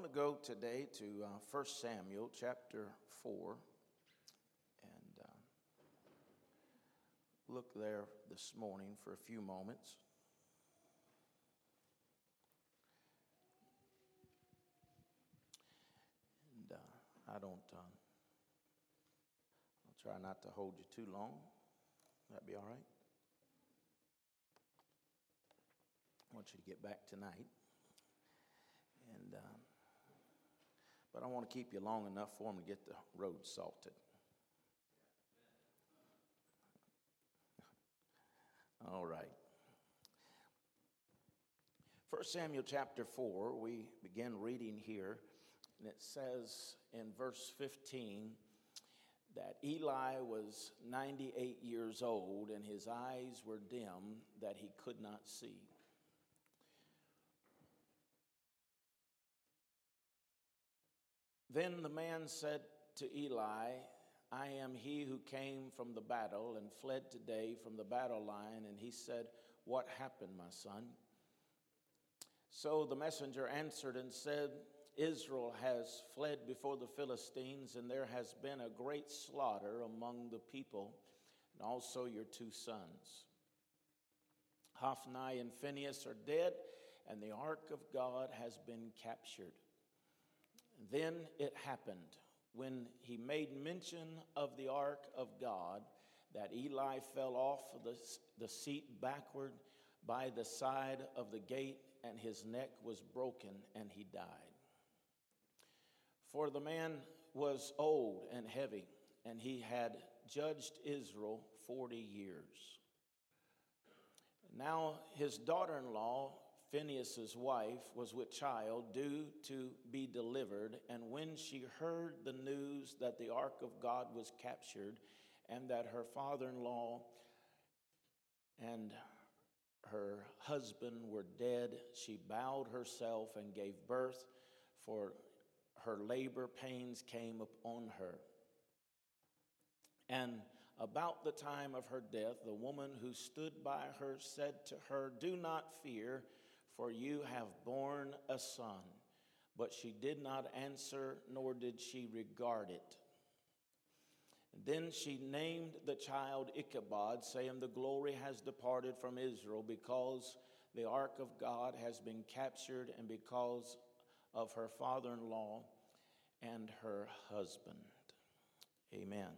want to go today to uh, 1 Samuel chapter 4 and uh, look there this morning for a few moments. And uh, I don't, uh, I'll try not to hold you too long. That'd be all right? I want you to get back tonight. And, uh, but I want to keep you long enough for them to get the road salted. All right. 1 Samuel chapter 4, we begin reading here, and it says in verse 15 that Eli was 98 years old and his eyes were dim that he could not see. Then the man said to Eli, I am he who came from the battle and fled today from the battle line. And he said, What happened, my son? So the messenger answered and said, Israel has fled before the Philistines, and there has been a great slaughter among the people, and also your two sons. Hophni and Phinehas are dead, and the ark of God has been captured. Then it happened when he made mention of the ark of God that Eli fell off the, the seat backward by the side of the gate, and his neck was broken, and he died. For the man was old and heavy, and he had judged Israel 40 years. Now his daughter in law Phinehas's wife was with child, due to be delivered, and when she heard the news that the ark of God was captured and that her father in law and her husband were dead, she bowed herself and gave birth, for her labor pains came upon her. And about the time of her death, the woman who stood by her said to her, Do not fear for you have borne a son. But she did not answer, nor did she regard it. Then she named the child Ichabod, saying, The glory has departed from Israel because the ark of God has been captured, and because of her father in law and her husband. Amen.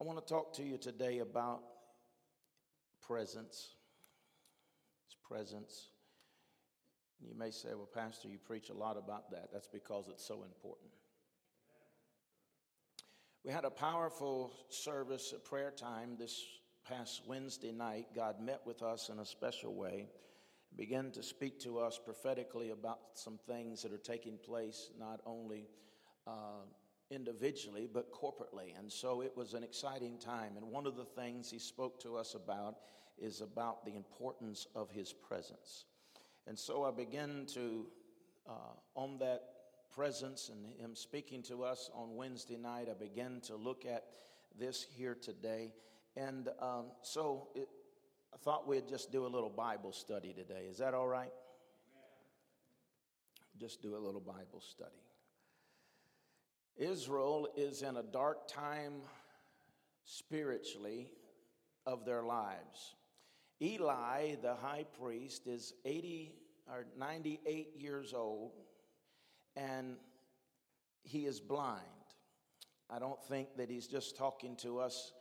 I want to talk to you today about presence. His presence. You may say, well, Pastor, you preach a lot about that. That's because it's so important. We had a powerful service at prayer time this past Wednesday night. God met with us in a special way, began to speak to us prophetically about some things that are taking place not only uh, individually but corporately. And so it was an exciting time. And one of the things he spoke to us about is about the importance of his presence. And so I begin to, uh, on that presence and him speaking to us on Wednesday night, I begin to look at this here today. And um, so it, I thought we'd just do a little Bible study today. Is that all right? Just do a little Bible study. Israel is in a dark time spiritually of their lives. Eli, the high priest, is 80 or 98 years old and he is blind. I don't think that he's just talking to us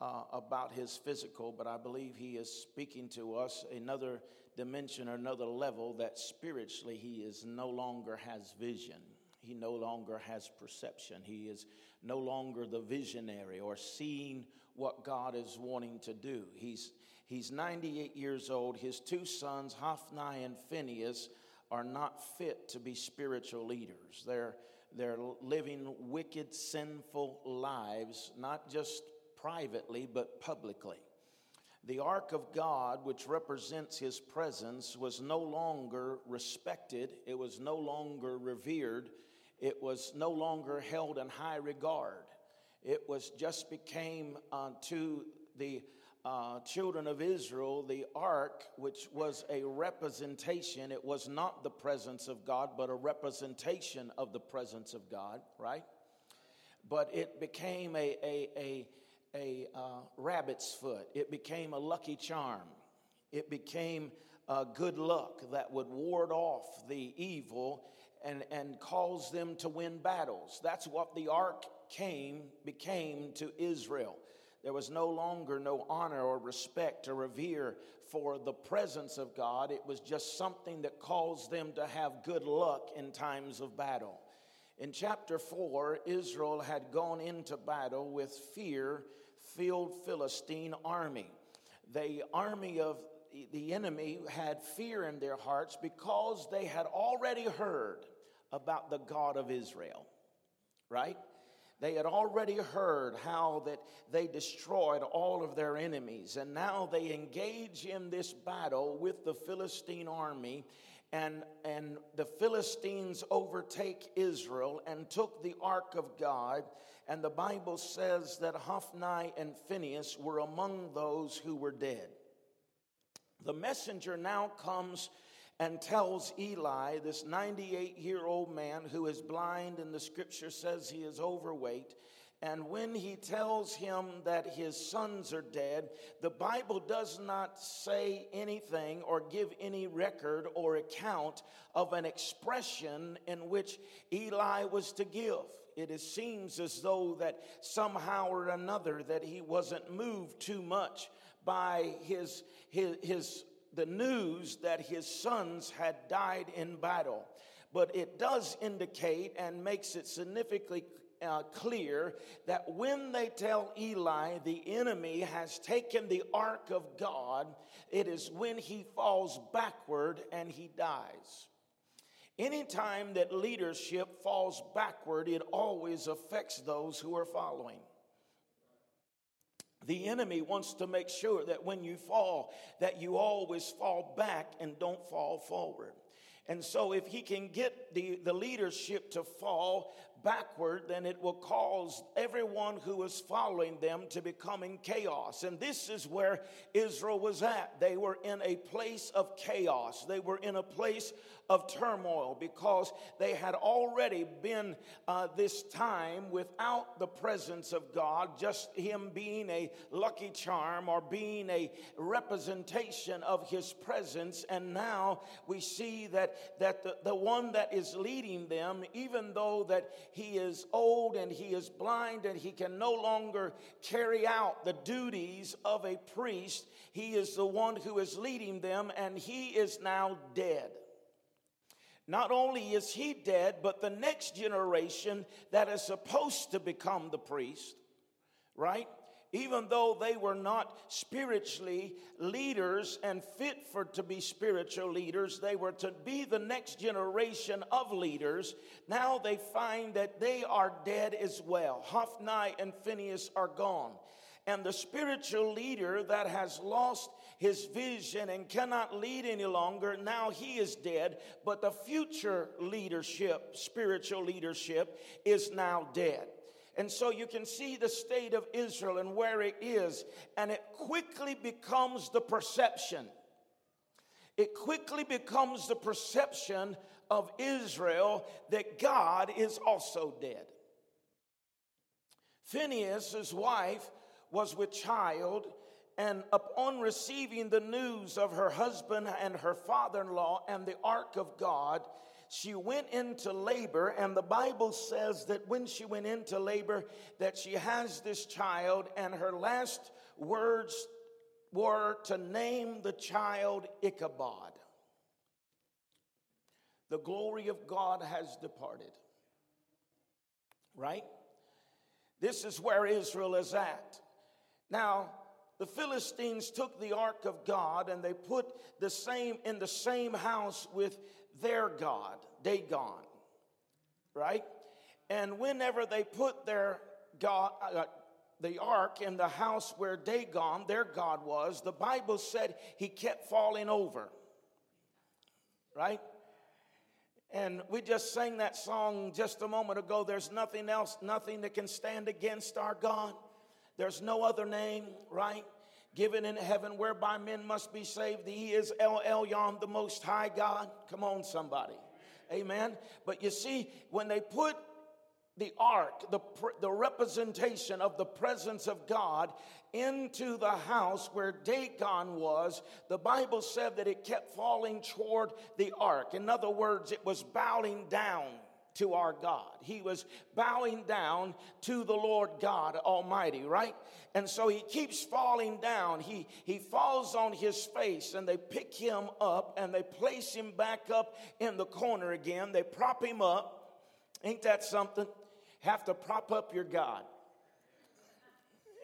uh, about his physical, but I believe he is speaking to us another dimension or another level that spiritually he is no longer has vision. He no longer has perception. He is no longer the visionary or seeing what God is wanting to do. He's, he's 98 years old. His two sons, Hophni and Phineas, are not fit to be spiritual leaders. They're, they're living wicked, sinful lives, not just privately, but publicly. The ark of God, which represents his presence, was no longer respected, it was no longer revered, it was no longer held in high regard. It was just became uh, to the uh, children of Israel, the ark, which was a representation, it was not the presence of God, but a representation of the presence of God, right? But it became a, a, a, a uh, rabbit's foot, it became a lucky charm, it became uh, good luck that would ward off the evil and, and cause them to win battles. That's what the ark came, became to Israel. There was no longer no honor or respect or revere for the presence of God. It was just something that caused them to have good luck in times of battle. In chapter 4, Israel had gone into battle with fear filled Philistine army. The army of the enemy had fear in their hearts because they had already heard about the God of Israel, right? They had already heard how that they destroyed all of their enemies, and now they engage in this battle with the Philistine army. And, and the Philistines overtake Israel and took the ark of God. And the Bible says that Hophni and Phinehas were among those who were dead. The messenger now comes and tells Eli, this 98 year old man who is blind, and the scripture says he is overweight. And when he tells him that his sons are dead, the Bible does not say anything or give any record or account of an expression in which Eli was to give. It seems as though that somehow or another that he wasn't moved too much by his, his, his the news that his sons had died in battle. But it does indicate and makes it significantly uh, clear that when they tell Eli the enemy has taken the ark of God, it is when he falls backward and he dies. Anytime that leadership falls backward, it always affects those who are following. The enemy wants to make sure that when you fall, that you always fall back and don't fall forward. And so, if he can get the, the leadership to fall backward, then it will cause everyone who is following them to become in chaos. And this is where Israel was at. They were in a place of chaos, they were in a place of turmoil because they had already been uh, this time without the presence of God, just Him being a lucky charm or being a representation of His presence. And now we see that, that the, the one that is leading them, even though that he is old and he is blind and he can no longer carry out the duties of a priest, he is the one who is leading them and he is now dead. Not only is he dead, but the next generation that is supposed to become the priest, right? Even though they were not spiritually leaders and fit for to be spiritual leaders, they were to be the next generation of leaders. Now they find that they are dead as well. Hophni and Phineas are gone. And the spiritual leader that has lost his vision and cannot lead any longer. Now he is dead, but the future leadership, spiritual leadership, is now dead. And so you can see the state of Israel and where it is, and it quickly becomes the perception. It quickly becomes the perception of Israel that God is also dead. Phinehas, his wife, was with child and upon receiving the news of her husband and her father in law and the ark of God, she went into labor and the bible says that when she went into labor that she has this child and her last words were to name the child ichabod. The glory of god has departed. Right? This is where israel is at. Now the Philistines took the ark of God and they put the same in the same house with their God, Dagon, right? And whenever they put their God, uh, the ark in the house where Dagon, their God was, the Bible said he kept falling over, right? And we just sang that song just a moment ago. There's nothing else, nothing that can stand against our God. There's no other name, right? given in heaven whereby men must be saved. He is El Elyon, the Most High God. Come on, somebody. Amen. But you see, when they put the ark, the, the representation of the presence of God, into the house where Dagon was, the Bible said that it kept falling toward the ark. In other words, it was bowing down to our God. He was bowing down to the Lord God Almighty, right? And so he keeps falling down. He, he falls on his face and they pick him up and they place him back up in the corner again. They prop him up. Ain't that something? Have to prop up your God.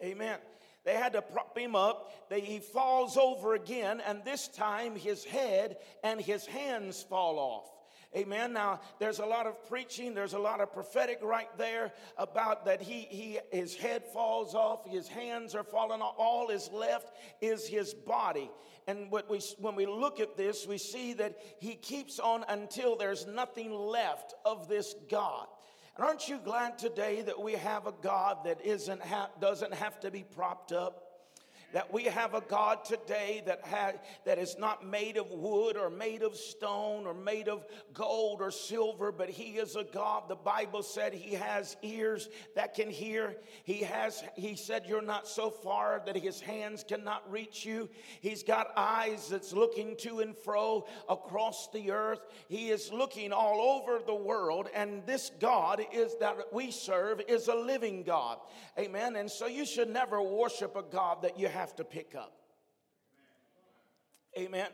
Amen. They had to prop him up. They, he falls over again, and this time his head and his hands fall off. Amen. Now, there's a lot of preaching, there's a lot of prophetic right there about that he, he his head falls off, his hands are falling off, all is left is his body. And what we, when we look at this, we see that he keeps on until there's nothing left of this God. And aren't you glad today that we have a God that isn't ha- doesn't have to be propped up? That we have a God today that, ha- that is not made of wood or made of stone or made of gold or silver, but He is a God. The Bible said He has ears that can hear. He has, He said, You're not so far that His hands cannot reach you. He's got eyes that's looking to and fro across the earth. He is looking all over the world, and this God is that we serve is a living God. Amen. And so you should never worship a God that you have have to pick up. Amen.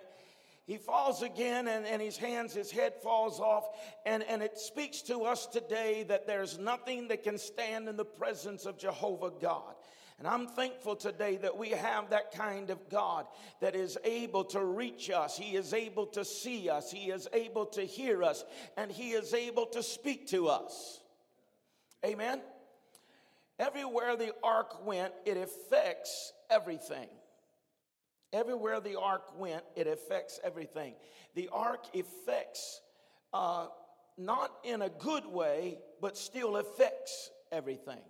He falls again and, and his hands, his head falls off. And, and it speaks to us today that there's nothing that can stand in the presence of Jehovah God. And I'm thankful today that we have that kind of God that is able to reach us. He is able to see us. He is able to hear us. And He is able to speak to us. Amen. Everywhere the ark went, it affects everything. Everywhere the ark went, it affects everything. The ark affects, uh, not in a good way, but still affects everything.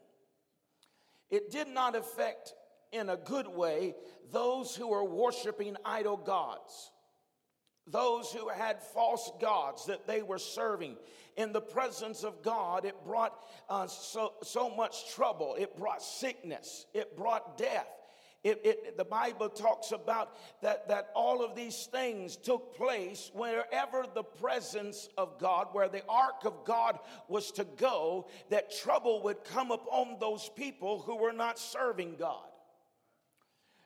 It did not affect in a good way those who were worshiping idol gods those who had false gods that they were serving in the presence of God, it brought uh, so, so much trouble. It brought sickness. It brought death. It, it, the Bible talks about that, that all of these things took place wherever the presence of God, where the ark of God was to go, that trouble would come upon those people who were not serving God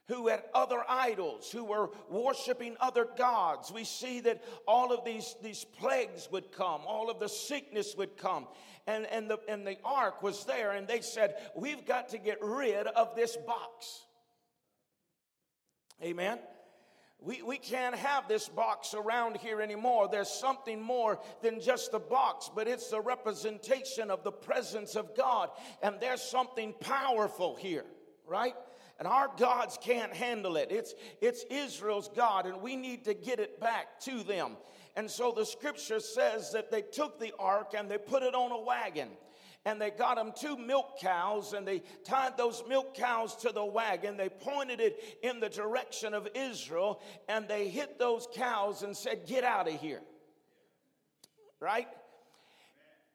who had other idols, who were worshiping other gods. We see that all of these, these plagues would come, all of the sickness would come. And, and, the, and the ark was there, and they said, We've got to get rid of this box. Amen. We, we can't have this box around here anymore. There's something more than just a box, but it's the representation of the presence of God. And there's something powerful here, right? and our gods can't handle it. It's, it's Israel's God, and we need to get it back to them. And so the scripture says that they took the ark and they put it on a wagon. And they got them two milk cows and they tied those milk cows to the wagon. They pointed it in the direction of Israel and they hit those cows and said, Get out of here. Right?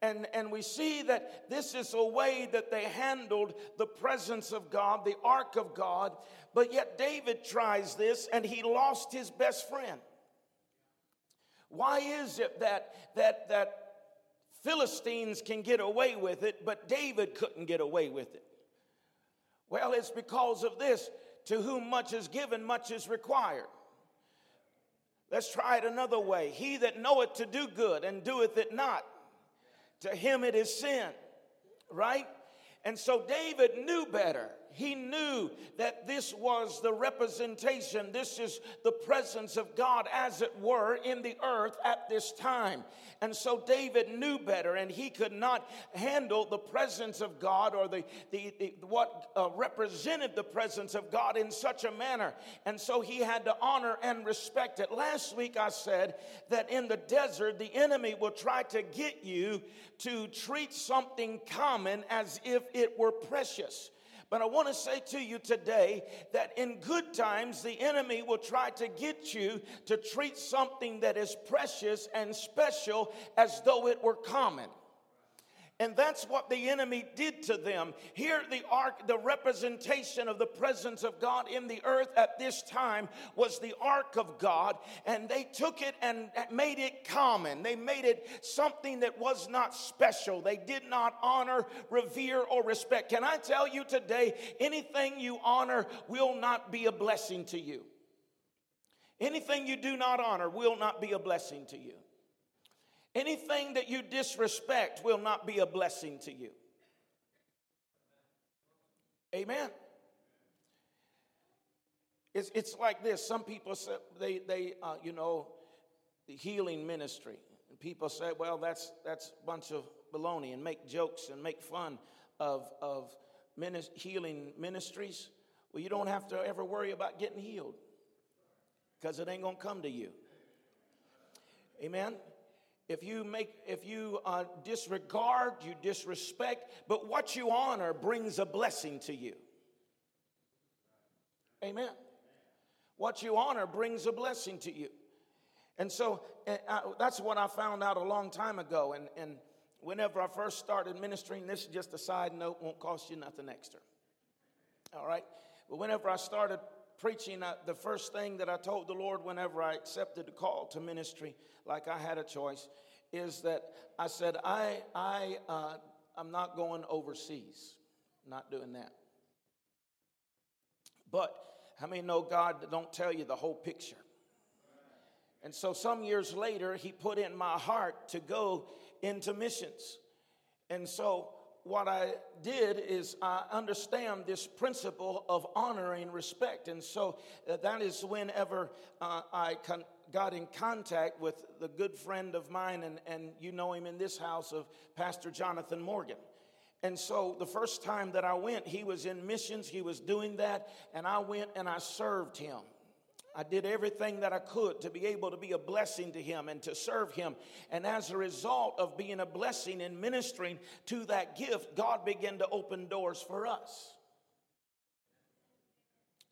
And, and we see that this is a way that they handled the presence of God, the ark of God. But yet David tries this and he lost his best friend. Why is it that, that, that Philistines can get away with it, but David couldn't get away with it? Well, it's because of this to whom much is given, much is required. Let's try it another way. He that knoweth to do good and doeth it not, to him it is sin, right? And so David knew better. He knew that this was the representation, this is the presence of God, as it were, in the earth at this time. And so David knew better, and he could not handle the presence of God or the, the, the what uh, represented the presence of God in such a manner. And so he had to honor and respect it. Last week I said that in the desert, the enemy will try to get you to treat something common as if it were precious. But I want to say to you today that in good times, the enemy will try to get you to treat something that is precious and special as though it were common. And that's what the enemy did to them. Here, the ark, the representation of the presence of God in the earth at this time was the ark of God, and they took it and made it common. They made it something that was not special. They did not honor, revere, or respect. Can I tell you today, anything you honor will not be a blessing to you. Anything you do not honor will not be a blessing to you. Anything that you disrespect will not be a blessing to you. Amen. It's, it's like this. Some people say they, they uh, you know, the healing ministry. And people say, well, that's, that's a bunch of baloney and make jokes and make fun of, of minis- healing ministries. Well, you don't have to ever worry about getting healed because it ain't going to come to you. Amen if you make if you uh, disregard you disrespect but what you honor brings a blessing to you. Amen. What you honor brings a blessing to you. And so uh, I, that's what i found out a long time ago. And, and whenever i first started ministering this is just a side note won't cost you nothing extra. All right? But whenever i started preaching, uh, the first thing that I told the Lord whenever I accepted the call to ministry, like I had a choice, is that I said, I, I, uh, I'm not going overseas. I'm not doing that. But how many know God don't tell you the whole picture? And so some years later, he put in my heart to go into missions. And so what I did is I understand this principle of honor and respect. And so uh, that is whenever uh, I con- got in contact with the good friend of mine, and, and you know him in this house of Pastor Jonathan Morgan. And so the first time that I went, he was in missions, he was doing that, and I went and I served him. I did everything that I could to be able to be a blessing to him and to serve him. And as a result of being a blessing and ministering to that gift, God began to open doors for us.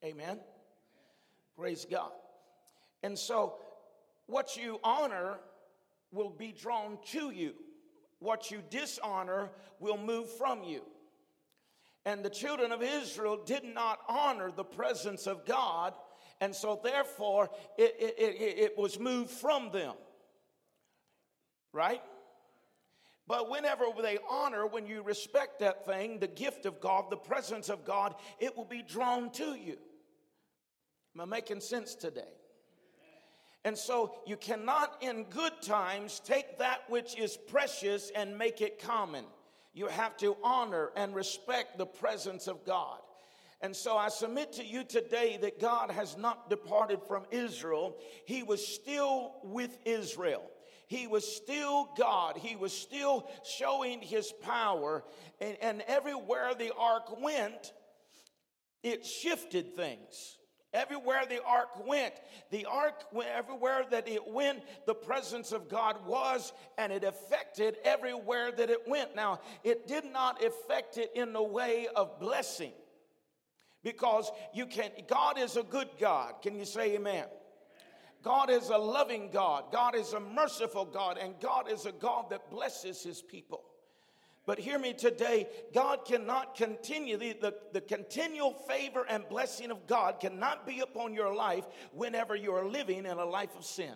Amen. Praise God. And so, what you honor will be drawn to you, what you dishonor will move from you. And the children of Israel did not honor the presence of God and so, therefore, it, it, it, it was moved from them. Right? But whenever they honor, when you respect that thing, the gift of God, the presence of God, it will be drawn to you. Am I making sense today? And so you cannot, in good times, take that which is precious and make it common. You have to honor and respect the presence of God. And so I submit to you today that God has not departed from Israel. He was still with Israel. He was still God. He was still showing his power. And, and everywhere the ark went, it shifted things. Everywhere the ark went, the ark, went everywhere that it went, the presence of God was, and it affected everywhere that it went. Now, it did not affect it in the way of blessing because you can God is a good God. Can you say amen? God is a loving God. God is a merciful God and God is a God that blesses his people. But hear me today, God cannot continue, the, the, the, continual favor and blessing of God cannot be upon your life whenever you are living in a life of sin.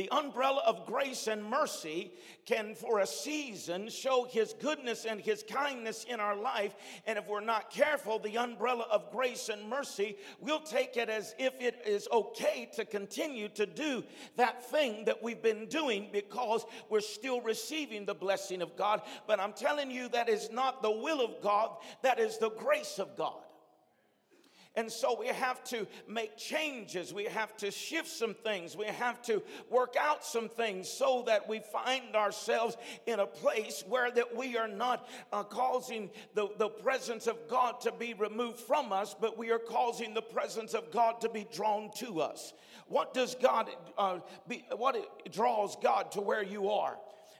The umbrella of grace and mercy can, for a season, show His goodness and His kindness in our life. And if we're not careful, the umbrella of grace and mercy, we'll take it as if it is okay to continue to do that thing that we've been doing because we're still receiving the blessing of God. But I'm telling you, that is not the will of God, that is the grace of God. And so we have to make changes. We have to shift some things. We have to work out some things so that we find ourselves in a place where that we are not uh, causing the, the presence of God to be removed from us, but we are causing the presence of God to be drawn to us. What does God, uh, be, what draws God to where you are?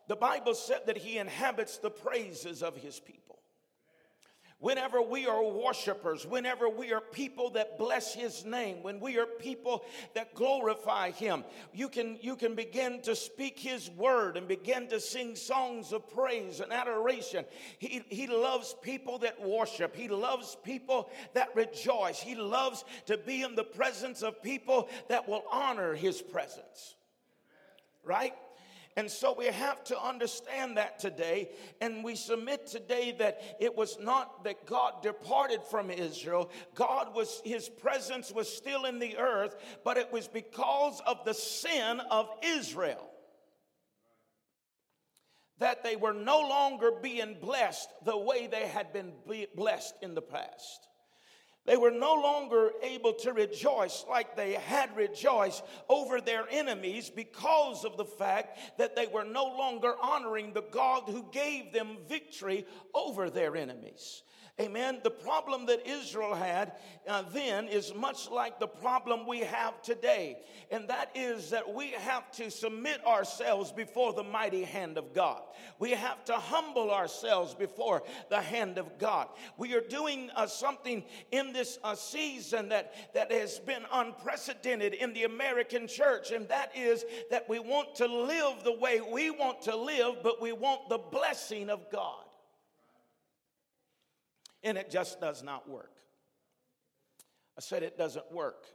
The Bible said that he inhabits the praises of his people. Whenever we are worshipers, whenever we are people that bless his name, when we are people that glorify him, you can, you can begin to speak his word and begin to sing songs of praise and adoration. He, he loves people that worship, he loves people that rejoice, he loves to be in the presence of people that will honor his presence. Right? And so we have to understand that today. And we submit today that it was not that God departed from Israel. God was, his presence was still in the earth, but it was because of the sin of Israel that they were no longer being blessed the way they had been blessed in the past. They were no longer able to rejoice like they had rejoiced over their enemies because of the fact that they were no longer honoring the God who gave them victory over their enemies. Amen. The problem that Israel had uh, then is much like the problem we have today. And that is that we have to submit ourselves before the mighty hand of God. We have to humble ourselves before the hand of God. We are doing uh, something in this uh, season that, that has been unprecedented in the American church. And that is that we want to live the way we want to live, but we want the blessing of God and it just does not work. I said it doesn't work.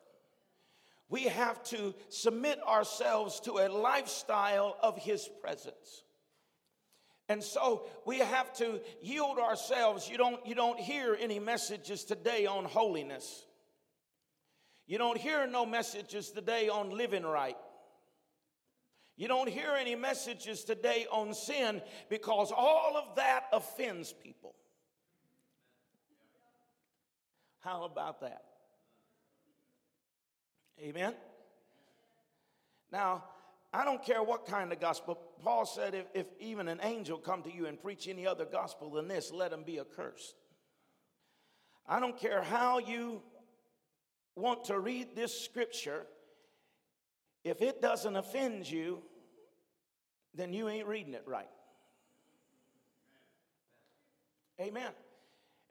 We have to submit ourselves to a lifestyle of His presence. And so we have to yield ourselves. You don't, you don't hear any messages today on holiness. You don't hear no messages today on living right. You don't hear any messages today on sin because all of that offends people. How about that? Amen? Now, I don't care what kind of gospel. Paul said, if, if even an angel come to you and preach any other gospel than this, let him be accursed. I don't care how you want to read this scripture. If it doesn't offend you, then you ain't reading it right. Amen.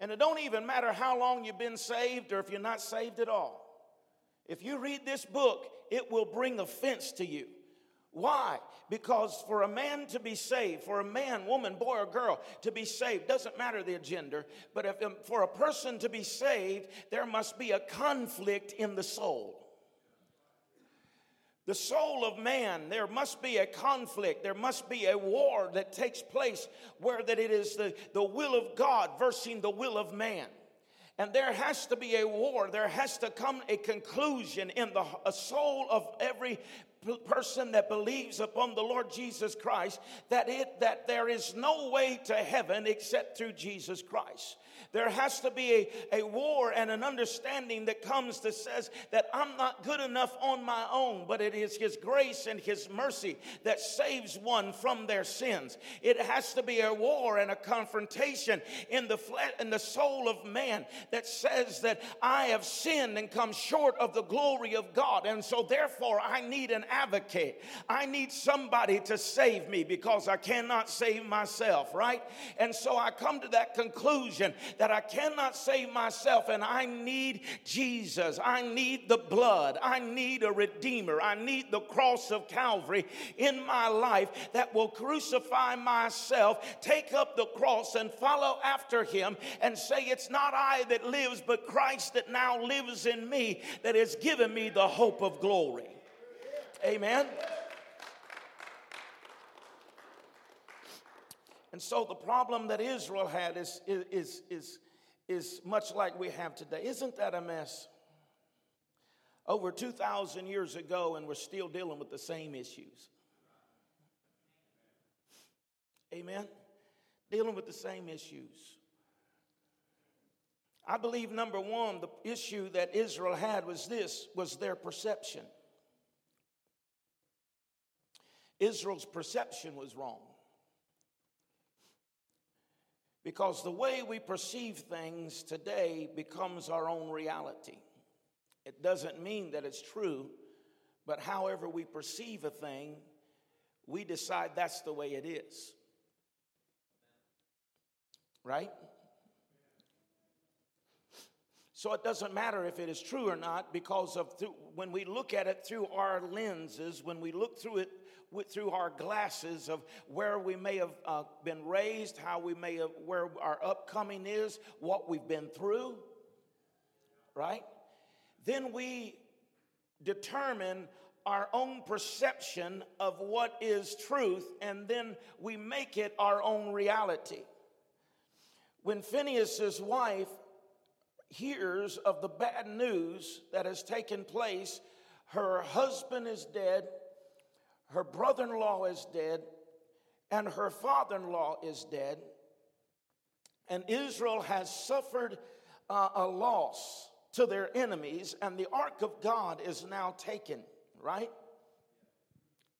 And it don't even matter how long you've been saved or if you're not saved at all. If you read this book, it will bring offense to you. Why? Because for a man to be saved, for a man, woman, boy, or girl to be saved, doesn't matter their gender, but if, for a person to be saved, there must be a conflict in the soul. The soul of man, there must be a conflict. There must be a war that takes place where that it is the, the will of God versus the will of man. And there has to be a war. There has to come a conclusion in the soul of every person that believes upon the Lord Jesus Christ that it that there is no way to heaven except through Jesus Christ. There has to be a, a war and an understanding that comes that says that I'm not good enough on my own, but it is His grace and His mercy that saves one from their sins. It has to be a war and a confrontation in the flesh in the soul of man that says that I have sinned and come short of the glory of God. And so therefore I need an advocate. I need somebody to save me because I cannot save myself, right? And so I come to that conclusion that I cannot save myself and I need Jesus. I need the blood. I need a redeemer. I need the cross of Calvary in my life that will crucify myself, take up the cross and follow after him and say, It's not I that lives, but Christ that now lives in me that has given me the hope of glory. Amen. And so the problem that Israel had is, is, is, is much like we have today. Isn't that a mess? Over 2,000 years ago, and we're still dealing with the same issues. Amen? Dealing with the same issues. I believe number one, the issue that Israel had was this was their perception. Israel's perception was wrong. Because the way we perceive things today becomes our own reality. It doesn't mean that it's true, but however we perceive a thing, we decide that's the way it is. Right? So it doesn't matter if it is true or not because of through, when we look at it through our lenses, when we look through it through our glasses of where we may have uh, been raised, how we may have, where our upcoming is, what we've been through, right? Then we determine our own perception of what is truth, and then we make it our own reality. When Phineas's wife hears of the bad news that has taken place, her husband is dead, her brother in law is dead, and her father in law is dead, and Israel has suffered uh, a loss to their enemies, and the ark of God is now taken right?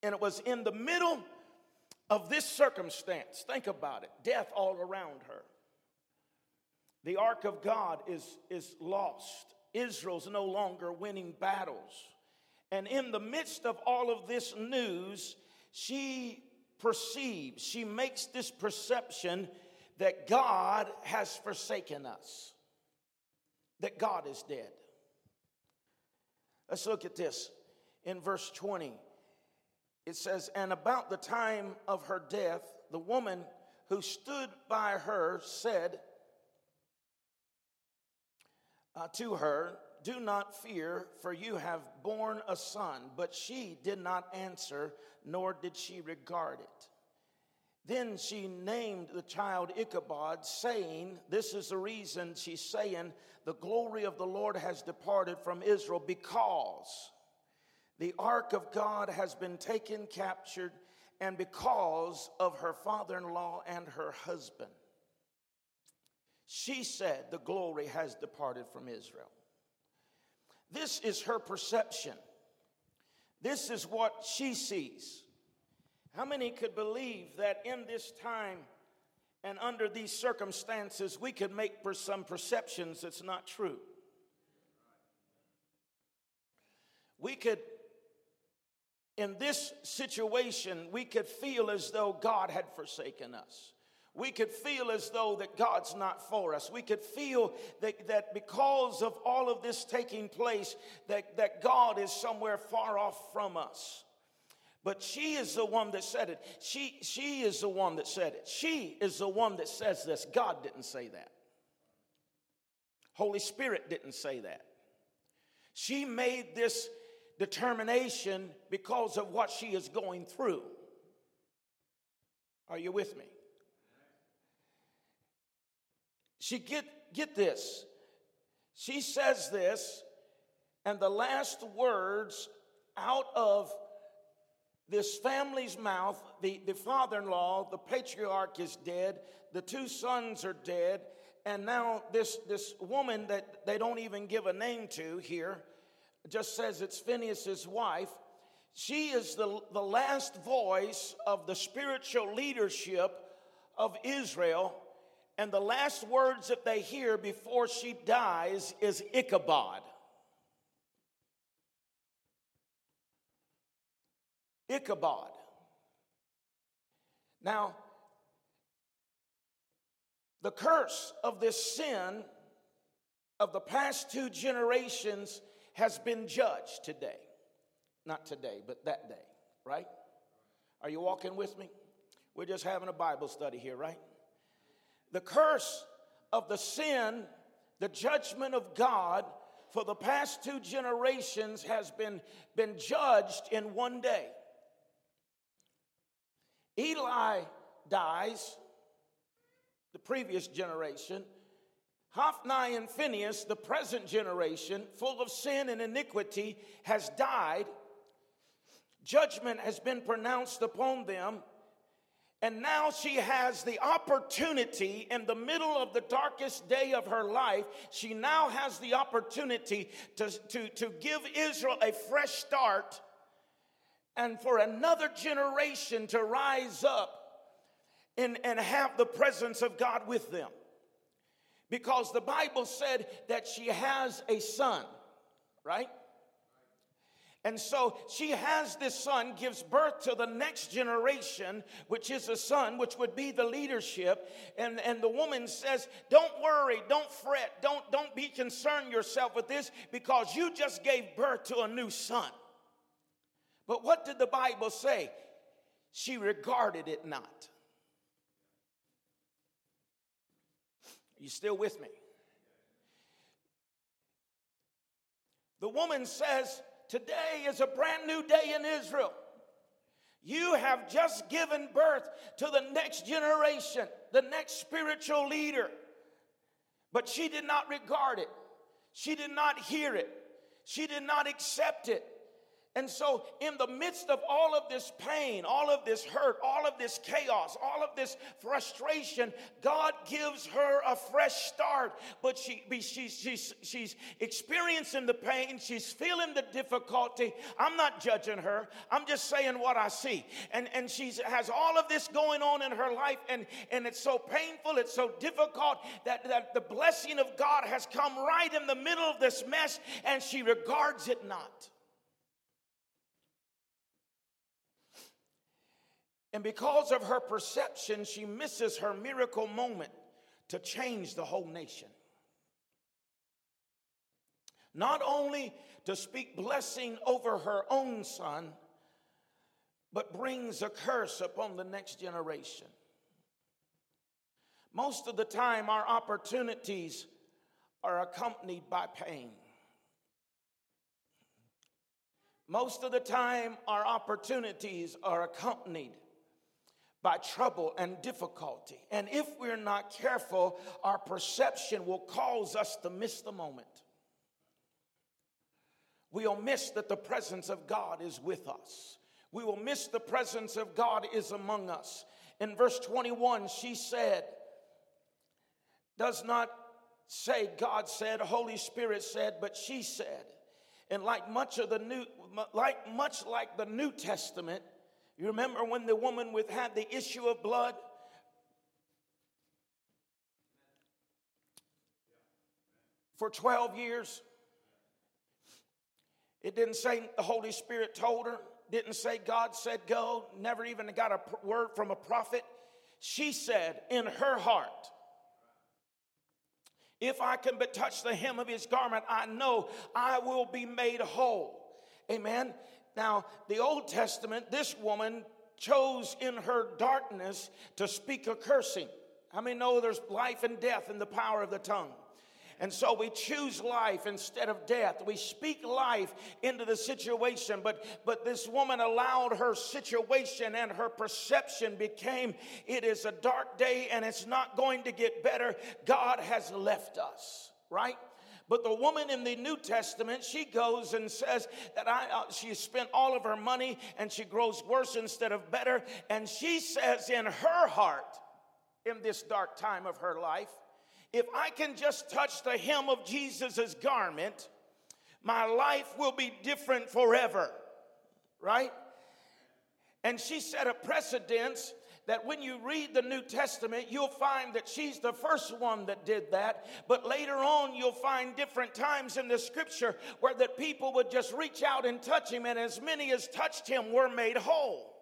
And it was in the middle of this circumstance, think about it death all around her. The ark of God is, is lost. Israel's no longer winning battles. And in the midst of all of this news, she perceives, she makes this perception that God has forsaken us, that God is dead. Let's look at this in verse 20. It says, And about the time of her death, the woman who stood by her said uh, to her, Do not fear, for you have borne a son. But she did not answer, nor did she regard it. Then she named the child Ichabod, saying, This is the reason she's saying, The glory of the Lord has departed from Israel because the ark of God has been taken, captured, and because of her father in law and her husband. She said, The glory has departed from Israel. This is her perception. This is what she sees. How many could believe that in this time and under these circumstances we could make some perceptions that's not true? We could in this situation, we could feel as though God had forsaken us. We could feel as though that God's not for us. We could feel that, that because of all of this taking place, that, that God is somewhere far off from us. But she is the one that said it. She, she is the one that said it. She is the one that says this. God didn't say that. Holy Spirit didn't say that. She made this determination because of what she is going through. Are you with me? She get get this. She says this and the last words out of this family's mouth, the, the father in law, the patriarch is dead, the two sons are dead, and now this, this woman that they don't even give a name to here just says it's Phineas's wife. She is the, the last voice of the spiritual leadership of Israel. And the last words that they hear before she dies is Ichabod. Ichabod. Now, the curse of this sin of the past two generations has been judged today. Not today, but that day, right? Are you walking with me? We're just having a Bible study here, right? The curse of the sin, the judgment of God for the past two generations has been, been judged in one day. Eli dies, the previous generation, Hophni and Phineas, the present generation, full of sin and iniquity, has died. Judgment has been pronounced upon them. And now she has the opportunity in the middle of the darkest day of her life. She now has the opportunity to, to, to give Israel a fresh start and for another generation to rise up and, and have the presence of God with them because the Bible said that she has a son, right? And so she has this son, gives birth to the next generation, which is a son, which would be the leadership. And, and the woman says, Don't worry, don't fret, don't, don't be concerned yourself with this because you just gave birth to a new son. But what did the Bible say? She regarded it not. Are you still with me? The woman says, Today is a brand new day in Israel. You have just given birth to the next generation, the next spiritual leader. But she did not regard it, she did not hear it, she did not accept it. And so, in the midst of all of this pain, all of this hurt, all of this chaos, all of this frustration, God gives her a fresh start. But she, she's, she's, she's experiencing the pain, she's feeling the difficulty. I'm not judging her, I'm just saying what I see. And, and she has all of this going on in her life, and, and it's so painful, it's so difficult that, that the blessing of God has come right in the middle of this mess, and she regards it not. And because of her perception, she misses her miracle moment to change the whole nation. Not only to speak blessing over her own son, but brings a curse upon the next generation. Most of the time, our opportunities are accompanied by pain. Most of the time, our opportunities are accompanied by trouble and difficulty. And if we're not careful, our perception will cause us to miss the moment. We'll miss that the presence of God is with us. We will miss the presence of God is among us. In verse 21, she said, does not say God said, Holy Spirit said, but she said. And like much of the new, like much like the New Testament, you remember when the woman with had the issue of blood? For 12 years. It didn't say the Holy Spirit told her, didn't say God said go, never even got a word from a prophet. She said in her heart, if I can but touch the hem of his garment, I know I will be made whole. Amen. Now, the Old Testament, this woman chose in her darkness to speak a cursing. How many know there's life and death in the power of the tongue? And so we choose life instead of death. We speak life into the situation, but but this woman allowed her situation and her perception became it is a dark day and it's not going to get better. God has left us, right? But the woman in the New Testament, she goes and says that I, uh, she spent all of her money and she grows worse instead of better. And she says in her heart, in this dark time of her life, if I can just touch the hem of Jesus' garment, my life will be different forever. Right? And she set a precedence that when you read the New Testament, you'll find that she's the first one that did that. But later on, you'll find different times in the scripture where that people would just reach out and touch him, and as many as touched him were made whole.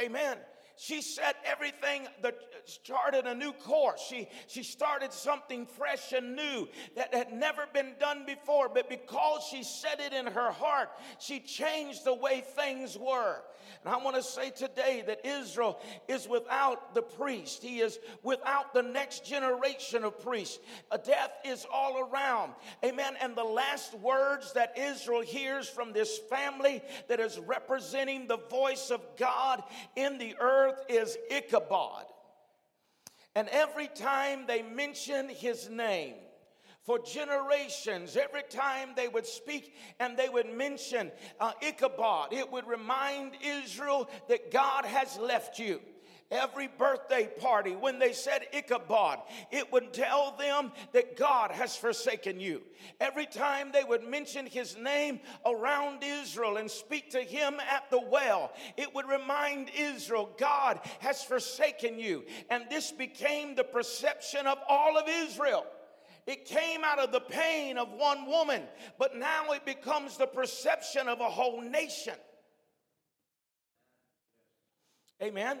Amen she set everything that started a new course. She, she started something fresh and new that had never been done before. But because she set it in her heart, she changed the way things were. And I want to say today that Israel is without the priest. He is without the next generation of priests. A death is all around. Amen. And the last words that Israel hears from this family that is representing the voice of God in the earth is Ichabod. And every time they mention his name, for generations, every time they would speak and they would mention uh, Ichabod, it would remind Israel that God has left you. Every birthday party, when they said Ichabod, it would tell them that God has forsaken you. Every time they would mention his name around Israel and speak to him at the well, it would remind Israel, God has forsaken you. And this became the perception of all of Israel It came out of the pain of one woman, but now it becomes the perception of a whole nation. Amen.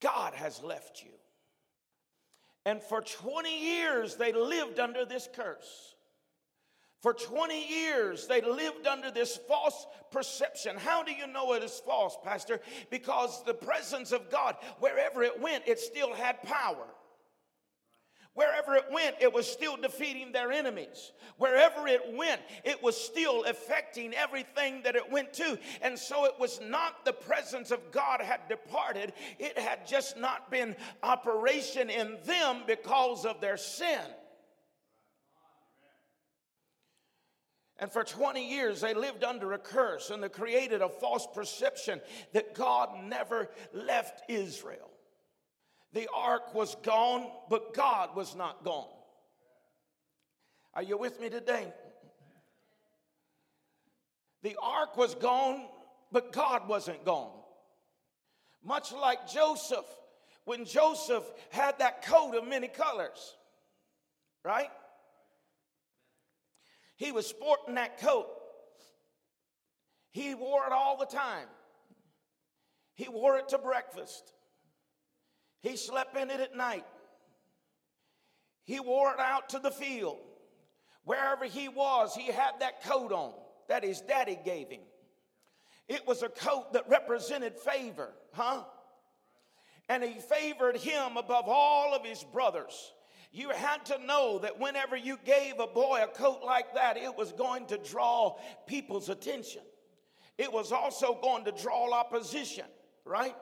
God has left you. And for 20 years, they lived under this curse. For 20 years, they lived under this false perception. How do you know it is false, Pastor? Because the presence of God, wherever it went, it still had power. Wherever it went, it was still defeating their enemies. Wherever it went, it was still affecting everything that it went to. And so it was not the presence of God had departed, it had just not been operation in them because of their sin. And for 20 years, they lived under a curse and they created a false perception that God never left Israel. The ark was gone, but God was not gone. Are you with me today? The ark was gone, but God wasn't gone. Much like Joseph, when Joseph had that coat of many colors, right? He was sporting that coat. He wore it all the time. He wore it to breakfast. He slept in it at night. He wore it out to the field. Wherever he was, he had that coat on that his daddy gave him. It was a coat that represented favor, huh? And he favored him above all of his brothers. You had to know that whenever you gave a boy a coat like that, it was going to draw people's attention. It was also going to draw opposition, right?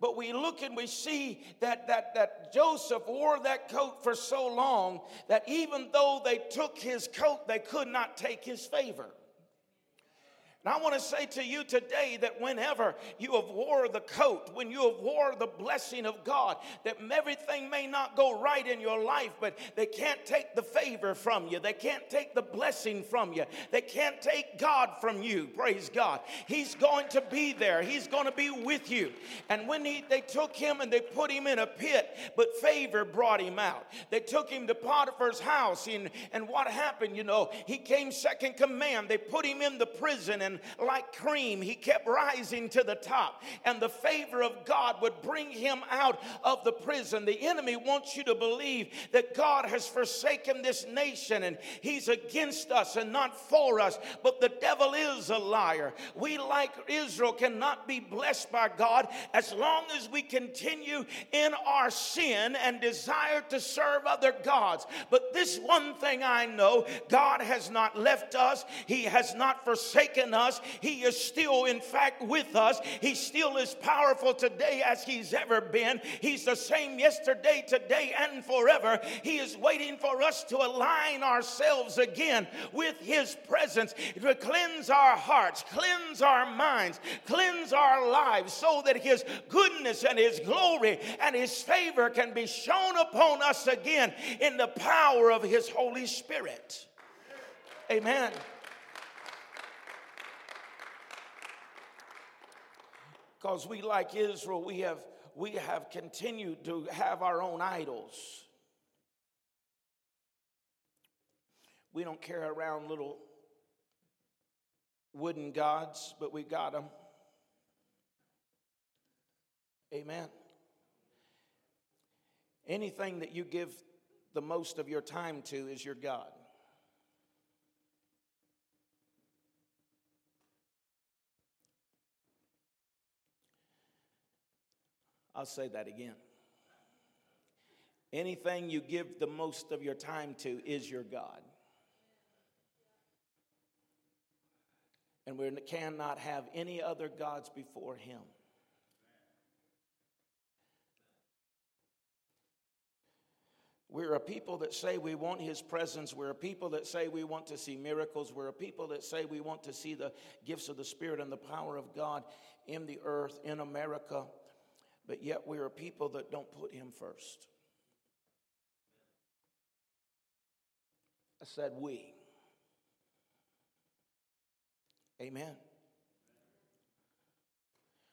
But we look and we see that, that, that Joseph wore that coat for so long that even though they took his coat, they could not take his favor. And I want to say to you today that whenever you have wore the coat, when you have wore the blessing of God, that everything may not go right in your life, but they can't take the favor from you. They can't take the blessing from you. They can't take God from you. Praise God. He's going to be there. He's going to be with you. And when he, they took him and they put him in a pit, but favor brought him out. They took him to Potiphar's house, and, and what happened? You know, he came second command. They put him in the prison and like cream, he kept rising to the top, and the favor of God would bring him out of the prison. The enemy wants you to believe that God has forsaken this nation and he's against us and not for us, but the devil is a liar. We, like Israel, cannot be blessed by God as long as we continue in our sin and desire to serve other gods. But this one thing I know God has not left us, He has not forsaken us us. He is still, in fact, with us. He still is powerful today as He's ever been. He's the same yesterday, today, and forever. He is waiting for us to align ourselves again with His presence to cleanse our hearts, cleanse our minds, cleanse our lives so that His goodness and His glory and His favor can be shown upon us again in the power of His Holy Spirit. Amen. Because we like Israel, we have we have continued to have our own idols. We don't carry around little wooden gods, but we got them. Amen. Anything that you give the most of your time to is your God. I'll say that again. Anything you give the most of your time to is your God. And we cannot have any other gods before Him. We're a people that say we want His presence. We're a people that say we want to see miracles. We're a people that say we want to see the gifts of the Spirit and the power of God in the earth, in America but yet we're a people that don't put Him first. I said we. Amen.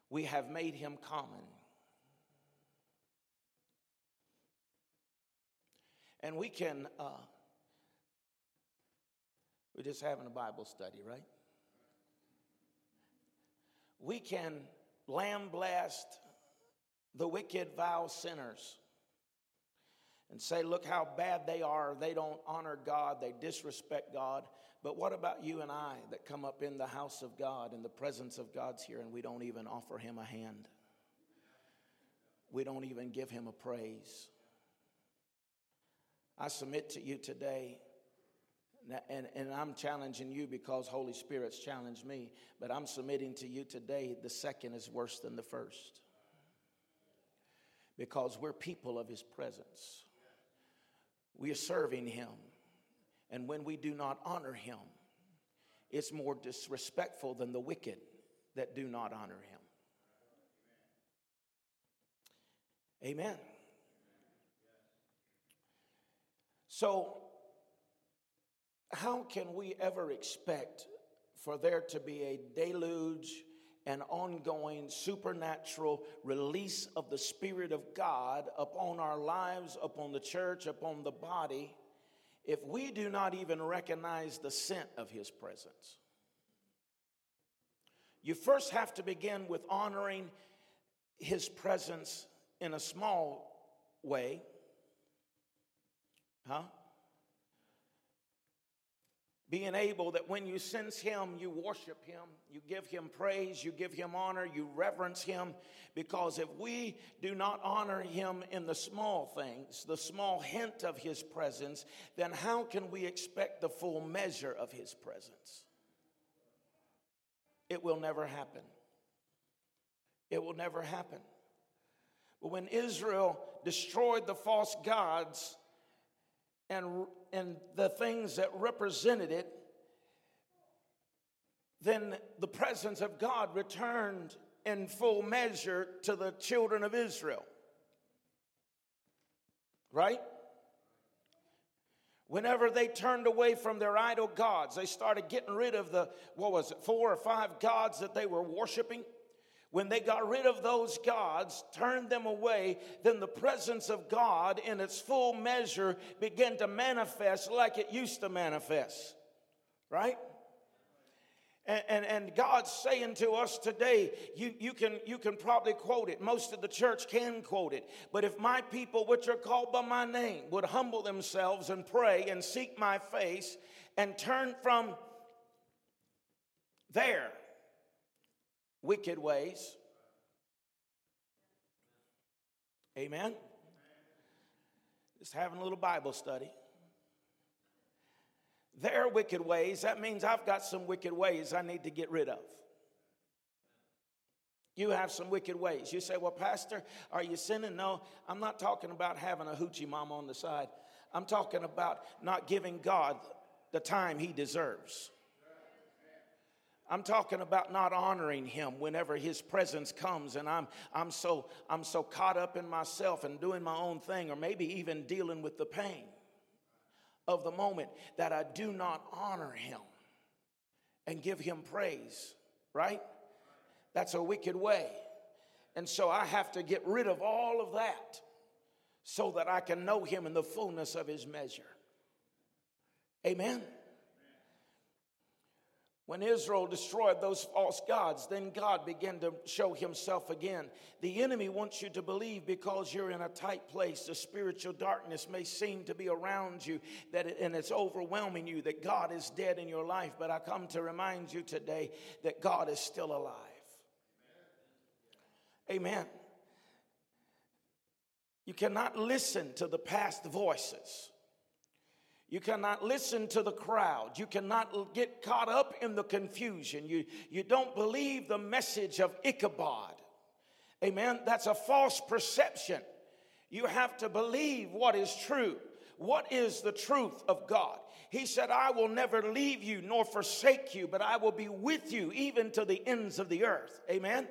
We have made Him common. And we can, uh, we're just having a Bible study, right? We can lamb blast the wicked, vile sinners and say, look how bad they are. They don't honor God, they disrespect God. But what about you and I that come up in the house of God in the presence of God's here and we don't even offer Him a hand? We don't even give Him a praise. I submit to you today, and, and I'm challenging you because Holy Spirit's challenged me, but I'm submitting to you today the second is worse than the first because we're people of His presence. We are serving Him. And when we do not honor Him, it's more disrespectful than the wicked that do not honor Him. Amen. So, how can we ever expect for there to be a deluge an ongoing supernatural release of the Spirit of God upon our lives, upon the church, upon the body, if we do not even recognize the scent of His presence. You first have to begin with honoring His presence in a small way. Huh? Being able that when you sense Him, you worship Him, you give Him praise, you give Him honor, you reverence Him. Because if we do not honor Him in the small things, the small hint of His presence, then how can we expect the full measure of His presence? It will never happen. It will never happen. But when Israel destroyed the false gods, and, and the things that represented it, then the presence of God returned in full measure to the children of Israel. Right? Whenever they turned away from their idol gods, they started getting rid of the, what was it, four or five gods that they were worshiping when they got rid of those gods, turned them away, then the presence of God in its full measure began to manifest like it used to manifest. Right? And, and, and, God's saying to us today, you, you, can, you can probably quote it. Most of the church can quote it. But if my people, which are called by my name, would humble themselves and pray and seek my face and turn from there wicked ways. Amen. Just having a little Bible study. Their wicked ways, that means I've got some wicked ways I need to get rid of. You have some wicked ways. You say, Well, Pastor, are you sinning? No, I'm not talking about having a hoochie mama on the side. I'm talking about not giving God the time he deserves. I'm talking about not honoring him whenever his presence comes and I'm, I'm, so, I'm so caught up in myself and doing my own thing, or maybe even dealing with the pain of the moment that I do not honor him and give him praise, right? That's a wicked way. And so I have to get rid of all of that so that I can know him in the fullness of his measure. Amen. When Israel destroyed those false gods, then God began to show himself again. The enemy wants you to believe because you're in a tight place, the spiritual darkness may seem to be around you that it, and it's overwhelming you that God is dead in your life, but I come to remind you today that God is still alive. Amen. You cannot listen to the past voices you cannot listen to the crowd. You cannot get caught up in the confusion. You, you don't believe the message of Ichabod. Amen. That's a false perception. You have to believe what is true. What is the truth of God? He said, I will never leave you nor forsake you, but I will be with you even to the ends of the earth. Amen.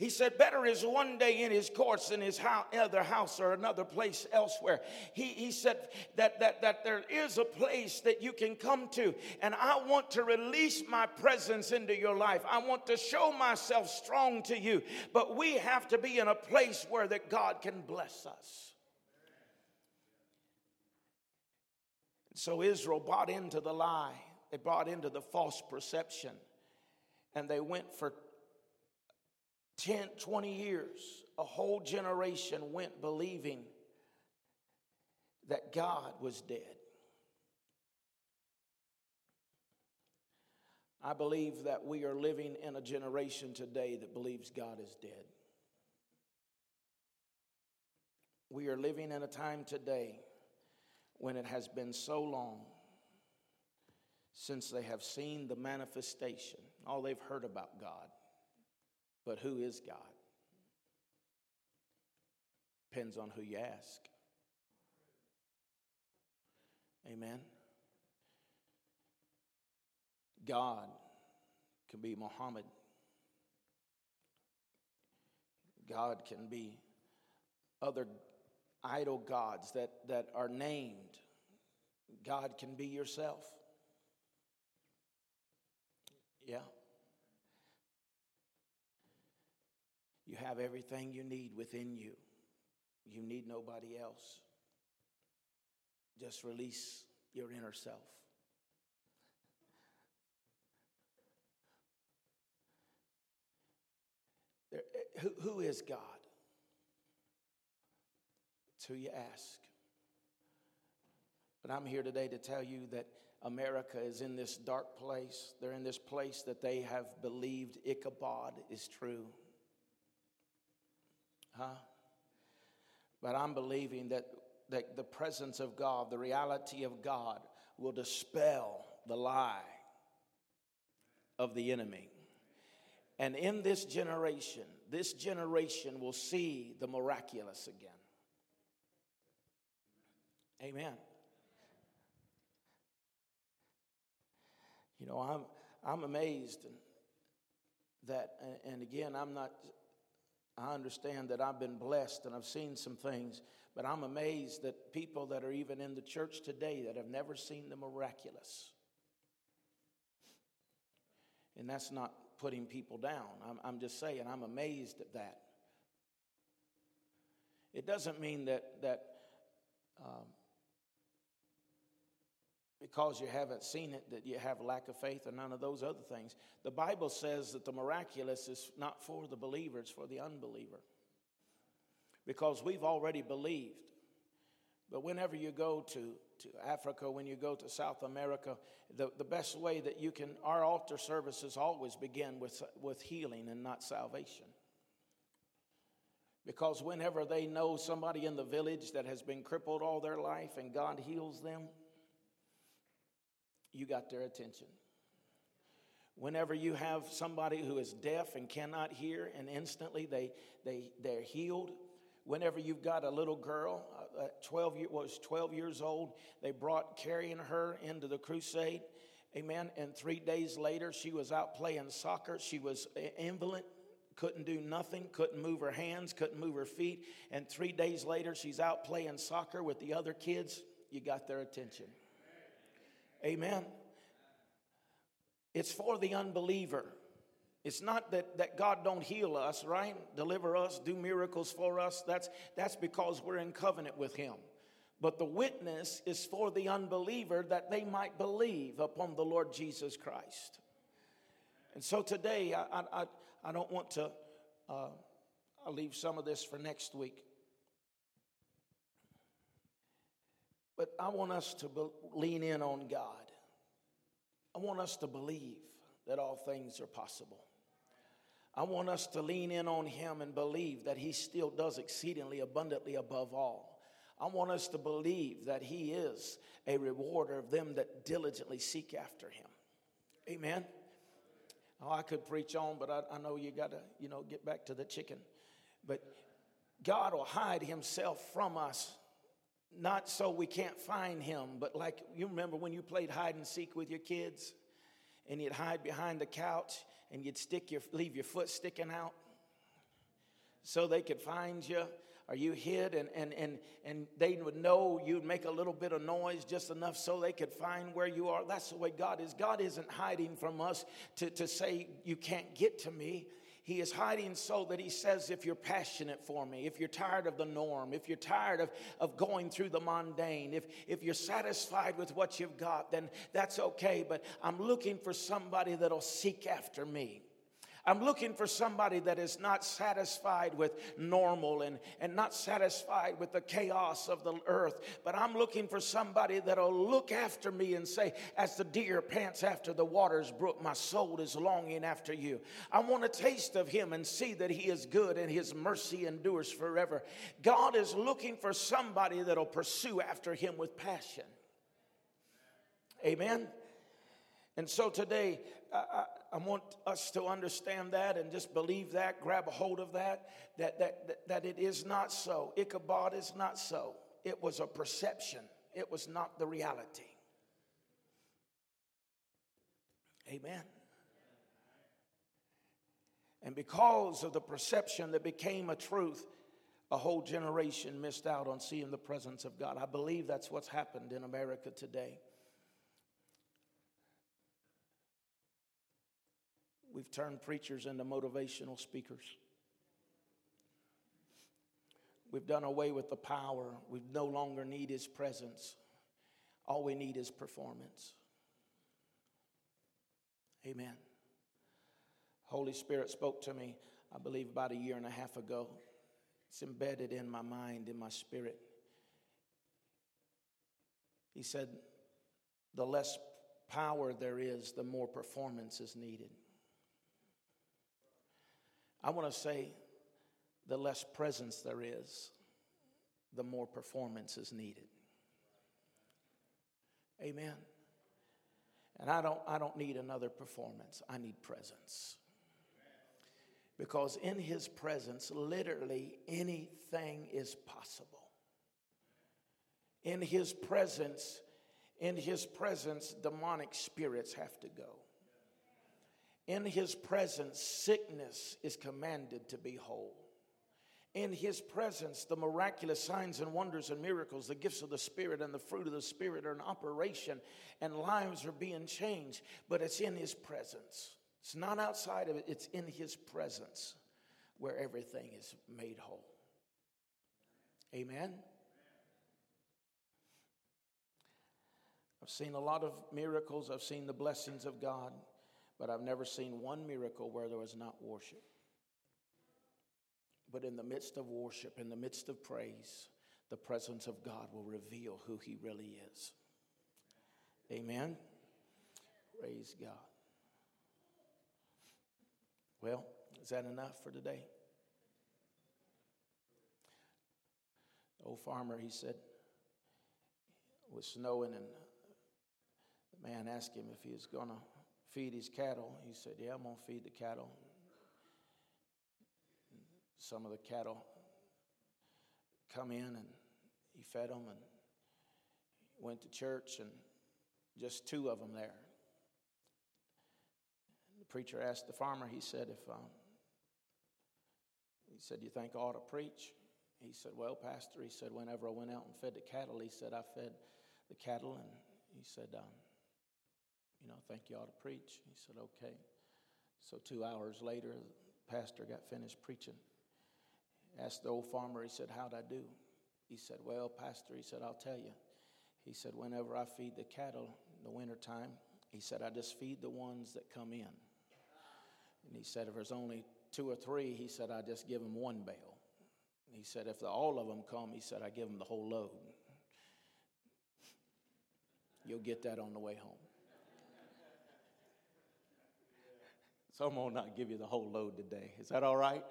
He said, Better is one day in his courts than his house, other house or another place elsewhere. He, he said that, that, that there is a place that you can come to, and I want to release my presence into your life. I want to show myself strong to you, but we have to be in a place where that God can bless us. So Israel bought into the lie, they bought into the false perception, and they went for 10, 20 years. A whole generation went believing that God was dead. I believe that we are living in a generation today that believes God is dead. We are living in a time today when it has been so long since they have seen the manifestation. All they've heard about God. But who is God? Depends on who you ask. Amen. God can be Muhammad. God can be other idol gods that, that are named. God can be yourself. Yeah. You have everything you need within you. You need nobody else. Just release your inner self. There, who, who is God? Till you ask. But I'm here today to tell you that America is in this dark place. They're in this place that they have believed Ichabod is true. Huh? But I'm believing that, that the presence of God, the reality of God, will dispel the lie of the enemy. And in this generation, this generation will see the miraculous again. Amen. You know, I'm, I'm amazed that, and again, I'm not, I understand that I've been blessed and I've seen some things, but I'm amazed that people that are even in the church today that have never seen the miraculous. And that's not putting people down. I'm, I'm just saying, I'm amazed at that. It doesn't mean that, that um, because you haven't seen it that you have lack of faith or none of those other things. The Bible says that the miraculous is not for the believer, it's for the unbeliever. Because we've already believed. But whenever you go to, to Africa, when you go to South America, the, the best way that you can, our altar services always begin with, with healing and not salvation. Because whenever they know somebody in the village that has been crippled all their life and God heals them, you got their attention. Whenever you have somebody who is deaf and cannot hear, and instantly they, they, they're healed. Whenever you've got a little girl, uh, 12 year, was 12 years old, they brought carrying her into the crusade. Amen. And three days later, she was out playing soccer. She was invalid, couldn't do nothing, couldn't move her hands, couldn't move her feet. And three days later, she's out playing soccer with the other kids. You got their attention. Amen. It's for the unbeliever. It's not that, that God don't heal us, right? Deliver us, do miracles for us. That's, that's because we're in covenant with Him. But the witness is for the unbeliever that they might believe upon the Lord Jesus Christ. And so today, I, I, I don't want to, uh, I'll leave some of this for next week. But I want us to be, lean in on God. I want us to believe that all things are possible. I want us to lean in on Him and believe that He still does exceedingly abundantly above all. I want us to believe that He is a rewarder of them that diligently seek after Him. Amen. Oh, I could preach on, but I, I know you got to, you know, get back to the chicken. But God will hide Himself from us not so we can't find him, but like you remember when you played hide and seek with your kids? And you'd hide behind the couch and you'd stick your leave your foot sticking out so they could find you? Or you hid? And, and, and, and they would know you'd make a little bit of noise just enough so they could find where you are. That's the way god is. God isn't hiding from us to, to say you can't get to me he is hiding so that he says, if you're passionate for me, if you're tired of the norm, if you're tired of, of going through the mundane, if, if you're satisfied with what you've got, then that's okay. But I'm looking for somebody that'll seek after me. I'm looking for somebody that is not satisfied with normal and, and not satisfied with the chaos of the earth, but I'm looking for somebody that'll look after me and say, As the deer pants after the waters brook, my soul is longing after you. I want a taste of him and see that he is good and his mercy endures forever. God is looking for somebody that'll pursue after him with passion. Amen. And so today, I, I, want us to understand that and just believe that, grab a hold of that, that, that, that it is not so. Ichabod is not so. It was a perception, it was not the reality. Amen. And because of the perception that became a truth, a whole generation missed out on seeing the presence of God. I believe that's what's happened in America today. We've turned preachers into motivational speakers. We've done away with the power. We no longer need his presence. All we need is performance. Amen. Holy Spirit spoke to me, I believe, about a year and a half ago. It's embedded in my mind, in my spirit. He said, The less power there is, the more performance is needed. I want to say the less presence there is, the more performance is needed. Amen. And I don't, I don't need another performance, I need presence. Because in his presence, literally anything is possible. In his presence, in his presence, demonic spirits have to go. In his presence, sickness is commanded to be whole. In his presence, the miraculous signs and wonders and miracles, the gifts of the Spirit and the fruit of the Spirit are in operation, and lives are being changed. But it's in his presence. It's not outside of it, it's in his presence where everything is made whole. Amen. I've seen a lot of miracles, I've seen the blessings of God but I've never seen one miracle where there was not worship. But in the midst of worship, in the midst of praise, the presence of God will reveal who He really is. Amen. Praise God. Well, is that enough for today? The old farmer, he said, was snowing, and the man asked him if he was going to feed his cattle. He said, Yeah, I'm going to feed the cattle. Some of the cattle come in and he fed them and went to church and just two of them there. The preacher asked the farmer, he said, if um, he said, You think I ought to preach? He said, Well, Pastor, he said, whenever I went out and fed the cattle, he said, I fed the cattle, and he said, um, you know, think you ought to preach. He said, okay. So two hours later, the pastor got finished preaching. Asked the old farmer, he said, How'd I do? He said, Well, Pastor, he said, I'll tell you. He said, Whenever I feed the cattle in the wintertime, he said, I just feed the ones that come in. And he said, If there's only two or three, he said, I just give them one bale. He said, If the, all of them come, he said, I give them the whole load. You'll get that on the way home. So I'm to not give you the whole load today. Is that all right?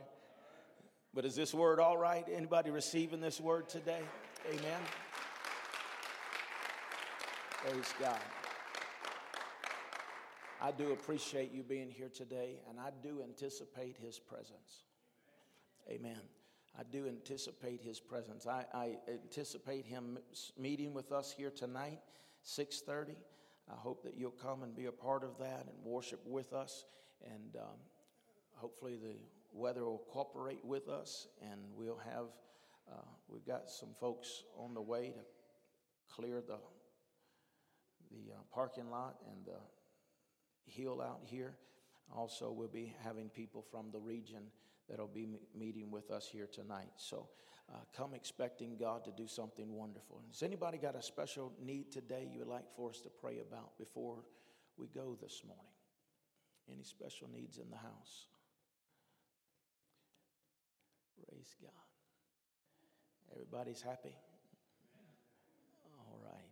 But is this word all right? Anybody receiving this word today? Amen. Praise God. I do appreciate you being here today, and I do anticipate His presence. Amen. I do anticipate His presence. I, I anticipate Him meeting with us here tonight, 6:30. I hope that you'll come and be a part of that and worship with us and um, hopefully the weather will cooperate with us, and we'll have uh, we've got some folks on the way to clear the the uh, parking lot and the hill out here. Also, we'll be having people from the region that'll be meeting with us here tonight. So uh, come expecting God to do something wonderful. Has anybody got a special need today you would like for us to pray about before we go this morning? Any special needs in the house? Praise God. Everybody's happy? All right.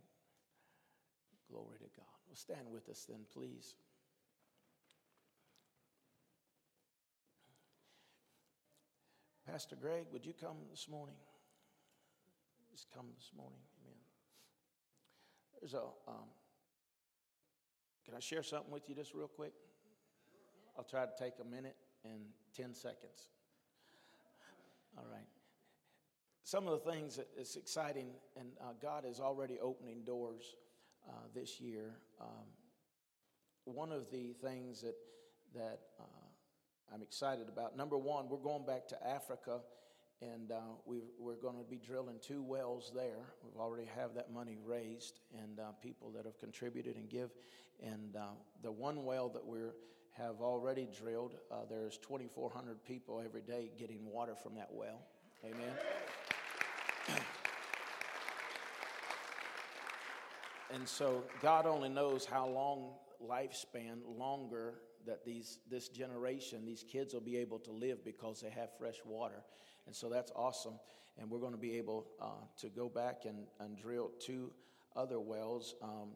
Glory to God. Well, stand with us then, please. Pastor Greg, would you come this morning? Just come this morning. Amen. There's a, um, can I share something with you just real quick? I'll try to take a minute and 10 seconds. All right. Some of the things that is exciting, and uh, God is already opening doors uh, this year. Um, one of the things that, that uh, I'm excited about. Number one, we're going back to Africa, and uh, we are going to be drilling two wells there. We've already have that money raised, and uh, people that have contributed and give. And uh, the one well that we have already drilled, uh, there's 2,400 people every day getting water from that well. Amen. and so God only knows how long lifespan longer that these, this generation, these kids will be able to live because they have fresh water. And so that's awesome. And we're going to be able uh, to go back and, and drill two other wells. Um,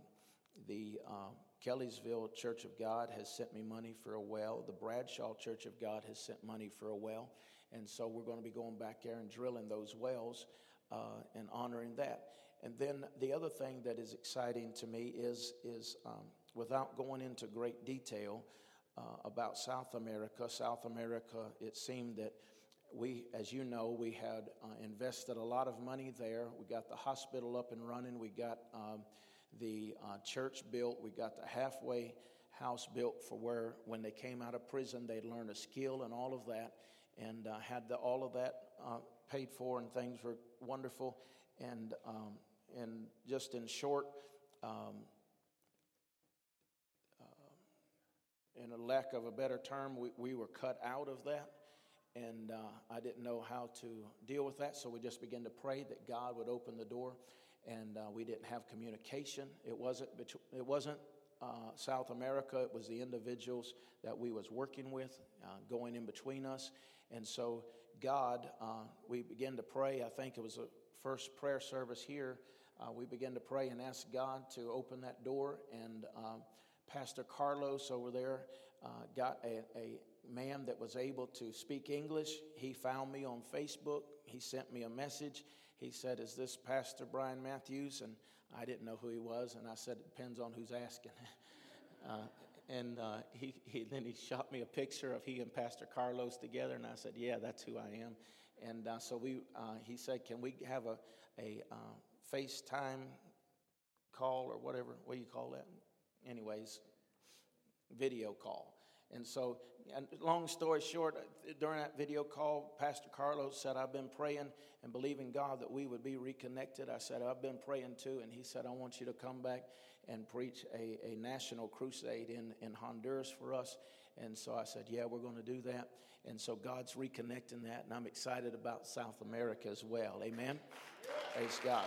the uh, Kellysville Church of God has sent me money for a well. The Bradshaw Church of God has sent money for a well. And so we're going to be going back there and drilling those wells uh, and honoring that. And then the other thing that is exciting to me is, is um, without going into great detail, uh, about South America. South America, it seemed that we, as you know, we had uh, invested a lot of money there. We got the hospital up and running. We got um, the uh, church built. We got the halfway house built for where, when they came out of prison, they'd learn a skill and all of that, and uh, had the, all of that uh, paid for, and things were wonderful. And um, and just in short, um, in a lack of a better term, we, we were cut out of that. And uh, I didn't know how to deal with that, so we just began to pray that God would open the door. And uh, we didn't have communication. It wasn't, it wasn't uh, South America, it was the individuals that we was working with uh, going in between us. And so God, uh, we began to pray. I think it was the first prayer service here. Uh, we began to pray and ask God to open that door. And um, Pastor Carlos over there uh, got a, a man that was able to speak English. He found me on Facebook. He sent me a message. He said, Is this Pastor Brian Matthews? And I didn't know who he was. And I said, It depends on who's asking. uh, and uh, he, he, then he shot me a picture of he and Pastor Carlos together. And I said, Yeah, that's who I am. And uh, so we, uh, he said, Can we have a, a uh, FaceTime call or whatever? What do you call that? anyways, video call. And so, and long story short, during that video call, Pastor Carlos said, I've been praying and believing God that we would be reconnected. I said, I've been praying too. And he said, I want you to come back and preach a, a national crusade in, in Honduras for us. And so I said, Yeah, we're going to do that. And so God's reconnecting that. And I'm excited about South America as well. Amen. Praise God.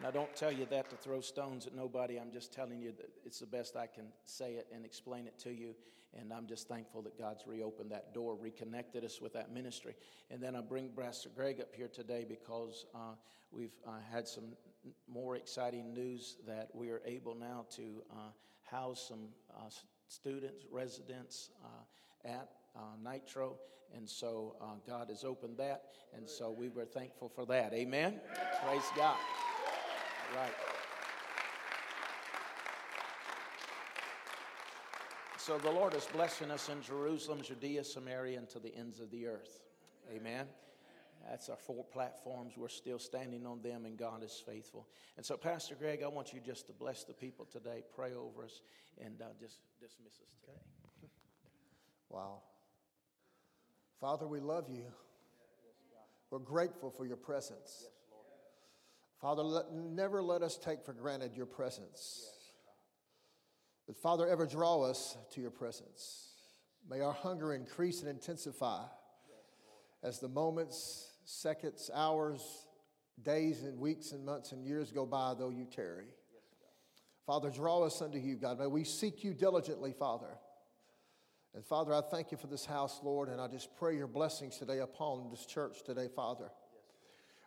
And I don't tell you that to throw stones at nobody. I'm just telling you that it's the best I can say it and explain it to you. And I'm just thankful that God's reopened that door, reconnected us with that ministry. And then I bring Pastor Greg up here today because uh, we've uh, had some more exciting news that we are able now to uh, house some uh, students, residents uh, at uh, Nitro. And so God has opened that. And so we were thankful for that. Amen. Praise God. Right. So the Lord is blessing us in Jerusalem, Judea, Samaria, and to the ends of the earth. Amen. That's our four platforms. We're still standing on them, and God is faithful. And so, Pastor Greg, I want you just to bless the people today, pray over us, and uh, just dismiss us today. Okay. Wow. Father, we love you. We're grateful for your presence. Father, let, never let us take for granted your presence. But Father, ever draw us to your presence. May our hunger increase and intensify as the moments, seconds, hours, days, and weeks, and months, and years go by, though you tarry. Father, draw us unto you, God. May we seek you diligently, Father. And Father, I thank you for this house, Lord, and I just pray your blessings today upon this church today, Father.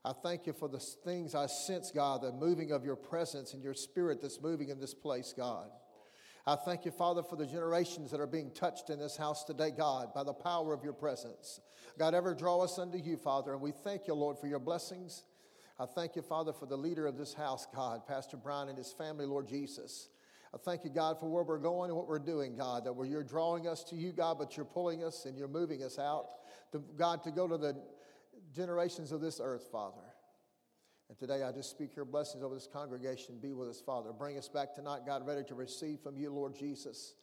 I thank you for the things I sense, God, the moving of your presence and your spirit that's moving in this place, God. I thank you, Father, for the generations that are being touched in this house today, God, by the power of your presence. God, ever draw us unto you, Father, and we thank you, Lord, for your blessings. I thank you, Father, for the leader of this house, God, Pastor Brian and his family, Lord Jesus. I thank you, God, for where we're going and what we're doing, God, that you're drawing us to you, God, but you're pulling us and you're moving us out, to, God, to go to the generations of this earth, Father. And today I just speak your blessings over this congregation. Be with us, Father. Bring us back tonight, God, ready to receive from you, Lord Jesus.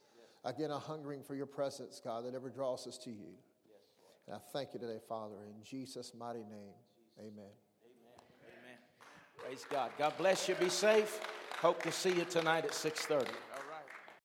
Yes. Again, a hungering for your presence, God, that ever draws us to you. Yes, and I thank you today, Father, in Jesus' mighty name. Jesus. Amen. Amen. Amen. Praise God. God bless you. Be safe. Hope to see you tonight at 630.